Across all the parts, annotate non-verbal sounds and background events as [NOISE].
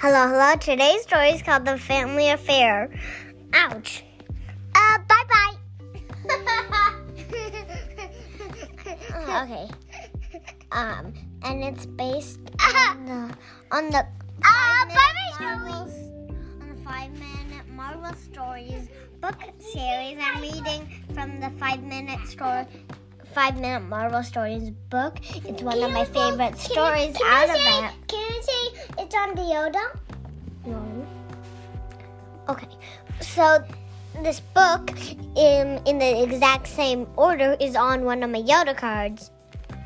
Hello, hello. Today's story is called The Family Affair. Ouch. Uh, bye bye. [LAUGHS] okay. Um, and it's based [LAUGHS] on the on the five minute Marvel, on the five minute Marvel Stories book series. I'm reading from the five minute story. Five Minute Marvel Stories book. It's one of my favorite stories out of it. You say it's on the Yoto? No. Okay. So this book in in the exact same order is on one of my Yoto cards.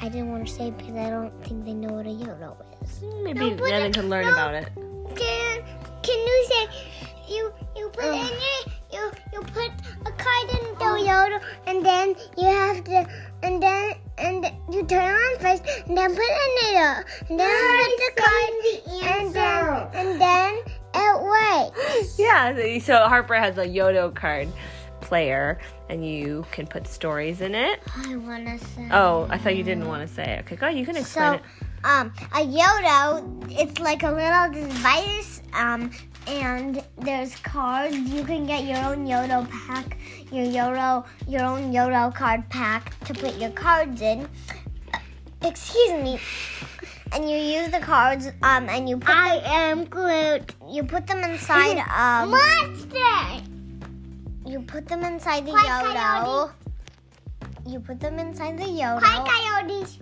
I didn't want to say it because I don't think they know what a Yoto is. Maybe they it- can learn no. about it. Can Can you say you you put in your you you put a card in the Yoto and then you have to and then and you turn on first and then put a needle, and then put the card and then and then it works. [GASPS] Yeah, so Harper has a Yoto card player, and you can put stories in it. I want to say. Oh, I thought you didn't want to say it. Okay, go ahead. You can explain So, it. um, a Yoto, it's like a little device, um, and there's cards. You can get your own Yoto pack, your Yoto, your own Yoto card pack to put your cards in. Excuse me. And you use the cards, um, and you put I them, am Groot. you put them inside, [LAUGHS] um, Monster. you put them inside the Quiet Yoto. Coyote. You put them inside the Yoto. Quiet coyotes.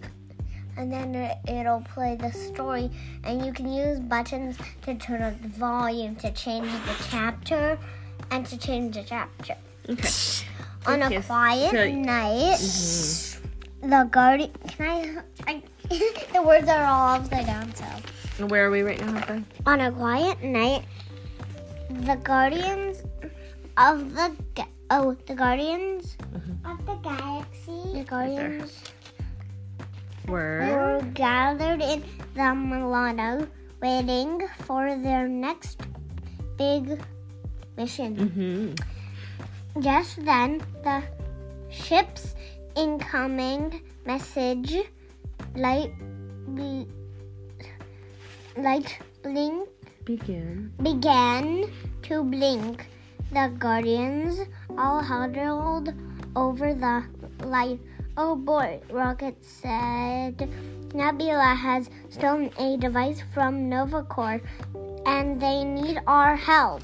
And then it, it'll play the story and you can use buttons to turn up the volume to change the chapter and to change the chapter Okay. on a Yes. quiet So- night Mm-hmm. the guardian can I, I [LAUGHS] the words are all upside down so And Where are we right now, Harper? on a quiet night the guardians of the oh the guardians Of the galaxy. the guardians Where? Were gathered in the Milano waiting for their next big mission. Mm-hmm. Just then, the ship's incoming message light bl- light blink Begin. began to blink. The guardians all huddled over the light. Oh boy, Rocket said. Nebula has stolen a device from Novacore and they need our help.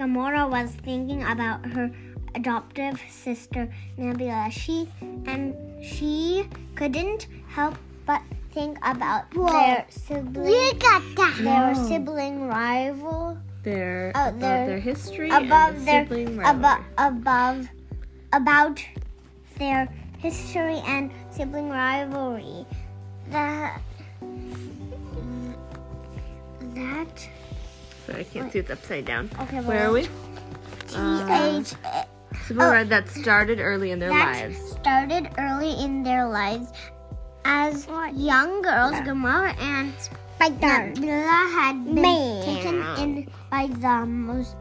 Gamora was thinking about her adoptive sister Nebula. She and she couldn't help but think about their sibling You got that. their Whoa. sibling rival Their oh, about their- their history above and their sibling above rivalry. above about their history and sibling rivalry. That that Sorry, I can't see it's upside down. okay. Where are we? Uh, Age Civil Oh. War that started early in their that lives. started early in their lives as young girls. Gamora and Nebula had been Man. taken in by the most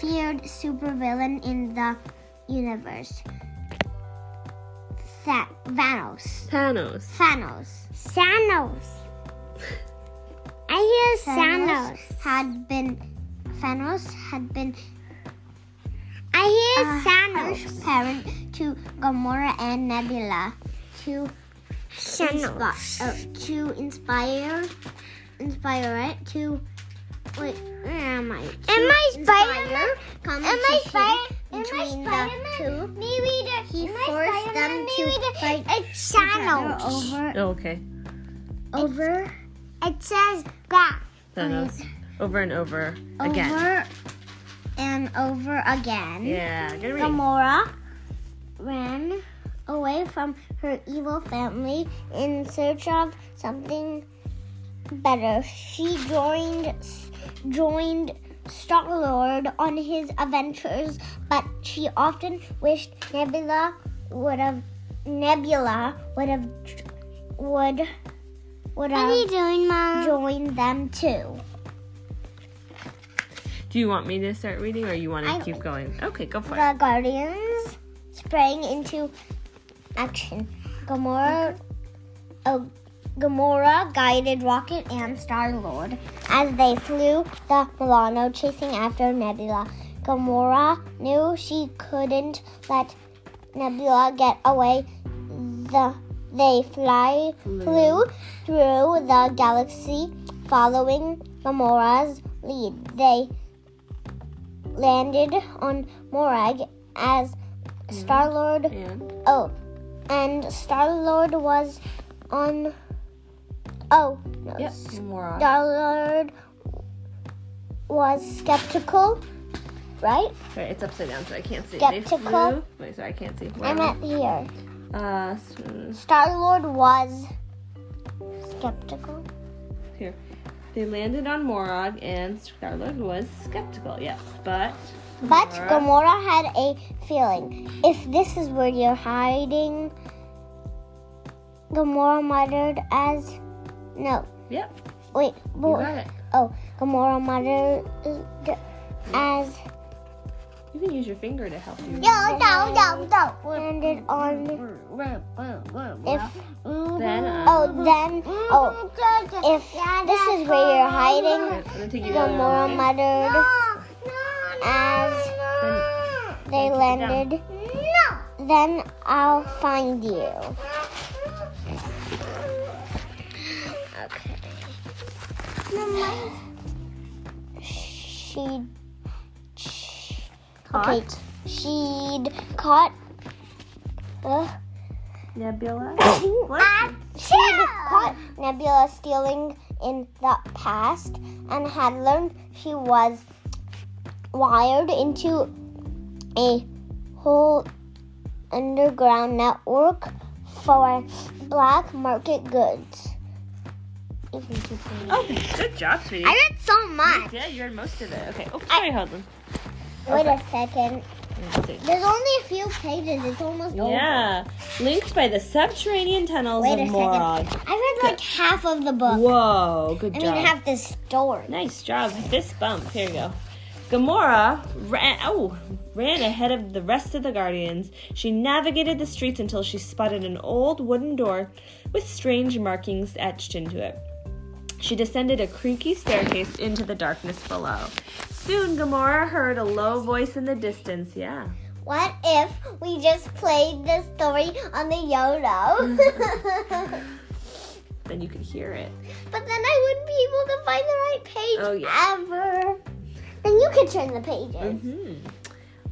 feared supervillain in the universe. Tha- Thanos. Thanos. Thanos. Thanos. I hear Thanos. had been Thanos had been I hear a Thanos. parent to Gamora and Nebula to Thanos. inspi- uh, to inspire inspire it to wait where am I? To Am I Spider-Man? Am I Spider? Am I Spider-Man? Maybe the to Maybe fight It's together Thanos. over Oh, okay. over It says that. Thanos. Over and over again. over and over again. Yeah, good read. Gamora ran away from her evil family in search of something better. She joined joined Star Lord on his adventures, but she often wished Nebula would have Nebula would have would would What are you have doing, Mom? joined them too. Do you want me to start reading or you want I- to keep going? Okay, go for it. The Guardians sprang into action. Gamora, oh, Gamora guided Rocket and Star Lord as they flew the Milano chasing after Nebula. Gamora knew she couldn't let Nebula get away. The they fly flew through the galaxy following Gamora's lead. They landed on Morag as mm-hmm. Star Lord Oh, and Star Lord was on. Oh, no. yep. Star Lord was skeptical, right? Sorry, it's upside down, so I can't see. Skeptical. Wait, sorry, I can't see. Where I'm at here. Uh, s- Star Lord was skeptical. here. They landed on Morag, and Star-Lord was skeptical. Yes, but But Gamora- Gamora had a feeling. If this is where you're hiding, Gamora muttered as. No, Yep, wait. you got it. Oh, Gamora muttered as. You can use your finger to help you. No, no, no, no. Landed on. If Then, uh, oh, then oh, if this is where you're hiding, I'm gonna take you the other Gamora way. muttered as Then they take it landed. Then I'll find you. Okay. She. Okay, she'd caught. Uh, Nebula. [COUGHS] She'd caught Nebula stealing in the past and had learned she was wired into a whole underground network for black market goods. Oh, good job, sweetie. I read so much. Yeah, you read most of it. Okay. Oh, sorry, hold on. Wait a second. There's only a few pages. It's almost over. Yeah, linked by the subterranean tunnels Wait of a second. Morag. I read like half of the book. Whoa, good I job. mean, half the story. Nice job. Fist bump. Here you go. Gamora ran, oh, ran ahead of the rest of the Guardians. She navigated the streets until she spotted an old wooden door with strange markings etched into it. She descended a creaky staircase into the darkness below. Soon, Gamora heard a low voice in the distance. Yeah. What if we just played the story on the Yoto? [LAUGHS] Then you could hear it. but then I wouldn't be able to find the right page Oh, yeah. ever. Then you could turn the pages. hmm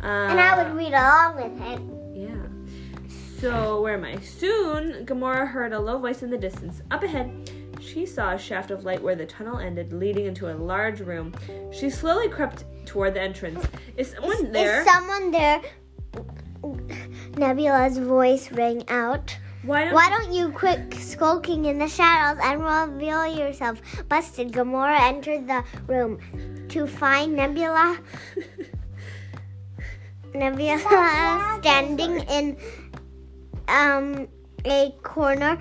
And I would read along with him. Yeah. So, where am I? Soon, Gamora heard a low voice in the distance. Up ahead, she saw a shaft of light where the tunnel ended, leading into a large room. She slowly crept toward the entrance. Is someone there? Is someone there? Nebula's voice rang out. Why don't Why don't you quit skulking in the shadows and reveal yourself? Busted, Gamora entered the room to find Nebula. [LAUGHS] Nebula standing in um, a corner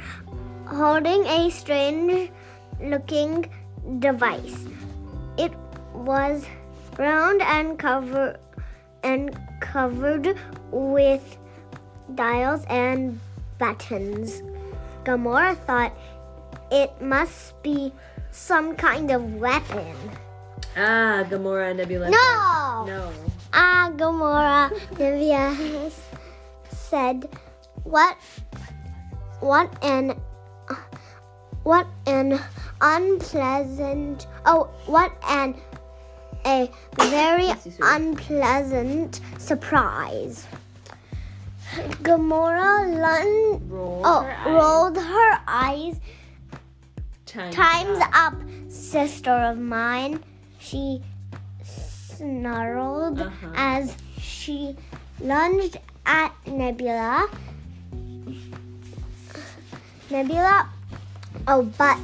holding a strange looking device. It was round and covered and covered with dials and buttons. Gamora thought it must be some kind of weapon. Ah, Gamora and Nebula. No! No. Ah, Gamora, Nebula said, "What? What an, what an unpleasant. Oh, what an a very Yes, you see. unpleasant surprise." Gamora lun- Roll oh, her rolled her eyes Time's Time's up. up, sister of mine. She snarled Uh-huh. as she lunged at Nebula. Nebula, oh, but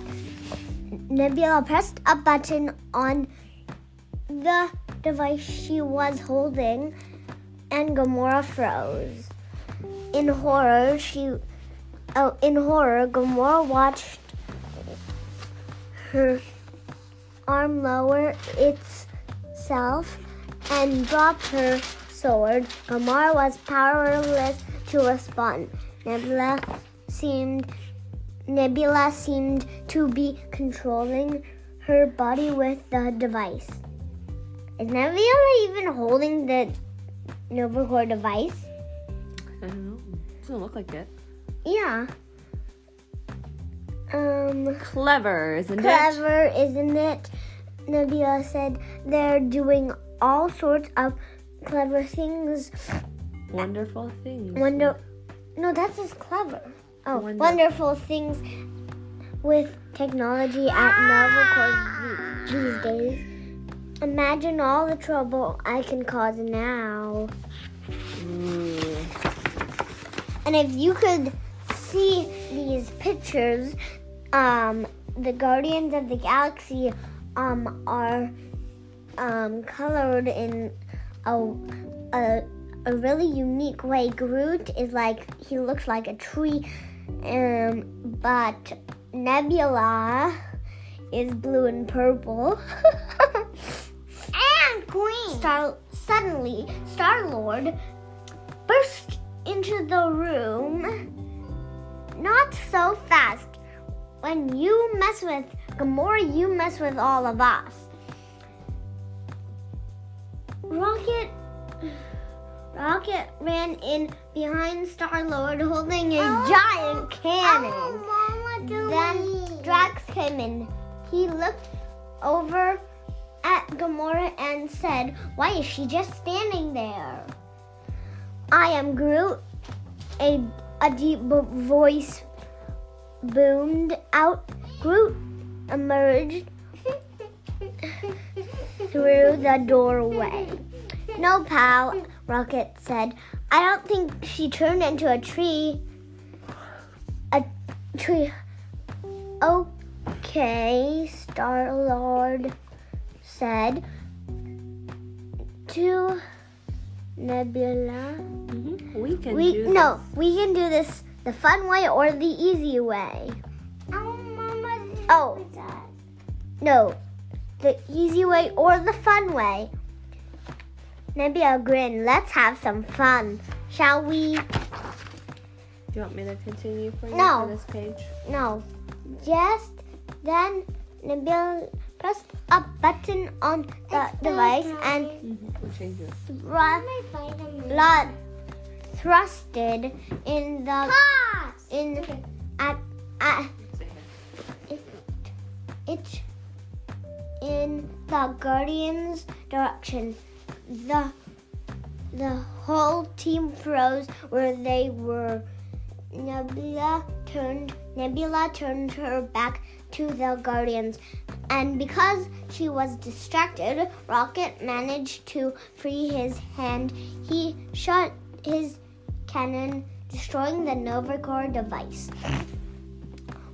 Nebula pressed a button on the device she was holding, and Gamora froze. In horror, she, oh, in horror, Gamora watched her arm lower itself and dropped her sword. Gamora was powerless to respond. Nebula seemed Nebula seemed to be controlling her body with the device. Is Nebula even holding the Novacore device? I don't know. Doesn't look like it. Yeah. Um, Clever, isn't it? clever, isn't it? Nebula said they're doing all sorts of clever things. Wonderful things. Wonder. No, that's just clever. Oh, Wonder- wonderful things with technology at Novacore th- these days. Imagine all the trouble I can cause now. And if you could see these pictures, um, the Guardians of the Galaxy um, are um, colored in a, a, a really unique way. Groot is like, he looks like a tree, um, but Nebula is blue and purple. [LAUGHS] and green. Star, suddenly, Star Lord burst into the room. Not so fast. When you mess with Gamora, you mess with all of us. Rocket Rocket ran in behind Star Lord holding a giant cannon. then Drax came in. He looked over at Gamora and said, Why is she just standing there? I am Groot. A, a deep voice boomed out. Groot emerged [LAUGHS] through the doorway. No, pal, Rocket said. I don't think she turned into a tree. A tree. Okay, Star Lord said to Nebula. Mhm. We can We do no, we can do this the fun way or the easy way. Oh, no, the easy way or the fun way. Nebula grin. Let's have some fun, shall we? Do you want me to continue for you No. for this page? No, just then Nebula pressed a button on the device and Mm-hmm. We'll change blood thrusted in the in at at it, it in the guardian's direction. The the whole team froze where they were. Nebula turned Nebula turned her back to the guardians. And because she was distracted, Rocket managed to free his hand. He shot his cannon, destroying the Novacore device.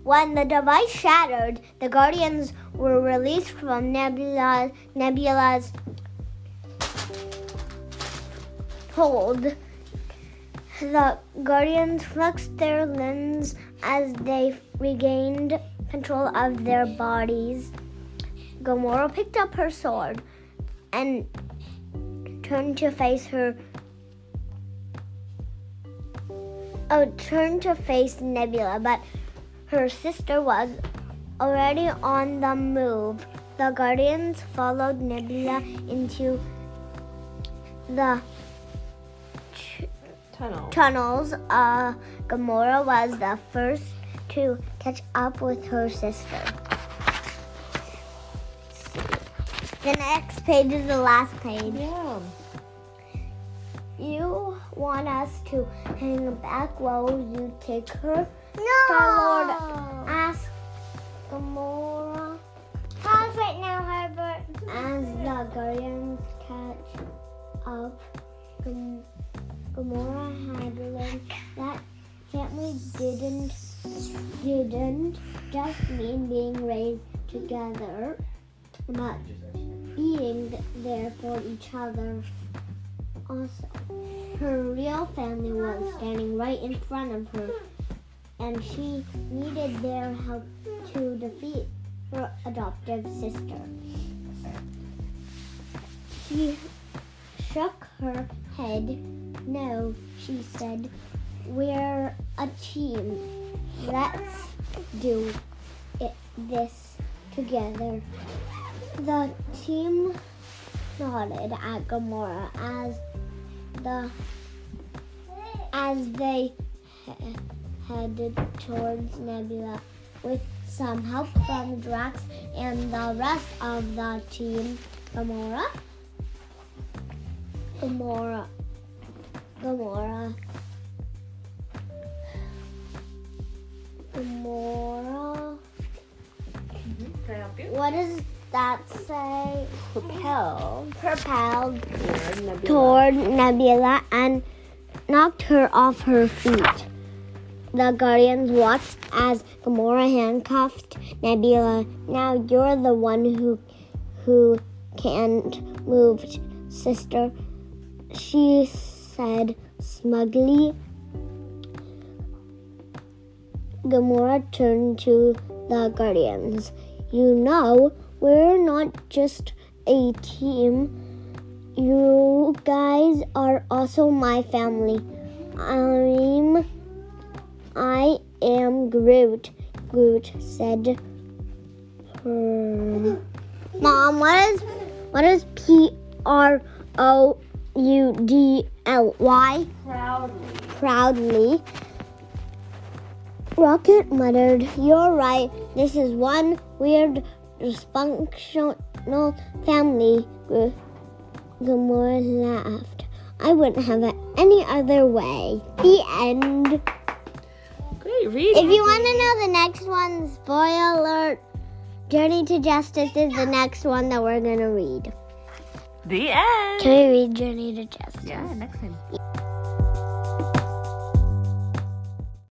When the device shattered, the Guardians were released from Nebula, Nebula's hold. The Guardians flexed their limbs as they regained control of their bodies. Gamora picked up her sword and turned to face her. Oh, turned to face Nebula, but her sister was already on the move. The Guardians followed Nebula into the Tunnel. tunnels. Uh, Gamora was the first to catch up with her sister. The next page is the last page. Yeah. You want us to hang back while you take her? No. Star-Lord asked Gamora Pause right now, Herbert. as the Guardians catch up. Gam- Gamora had learned that family didn't didn't just mean being raised together, but being there for each other. Also, her real family was standing right in front of her, and she needed their help to defeat her adoptive sister. She shook her head. No, she said, we're a team. Let's do it this together. The team nodded at Gamora as the as they he- headed towards Nebula with some help from Drax and the rest of the team. Gamora, Gamora, Gamora, Gamora. Can I help you? What does that say? Propel. Propelled Toward Nebula. toward Nebula and knocked her off her feet. The Guardians watched as Gamora handcuffed Nebula. Now you're the one who who can't move, sister. She said smugly. Gamora turned to the Guardians. You know, we're not just a team. You guys are also my family. I'm I am Groot. Groot said her. Mom, what is what is P R O U D L Y? Proudly. Proudly. Rocket muttered, You're right. This is one weird, dysfunctional family. Gamora laughed. I wouldn't have it any other way. The end. Great read. If you want to know the next one, spoiler alert. Journey to Justice is the next one that we're going to read. The end. Can we read Journey to Justice? Yeah, next time.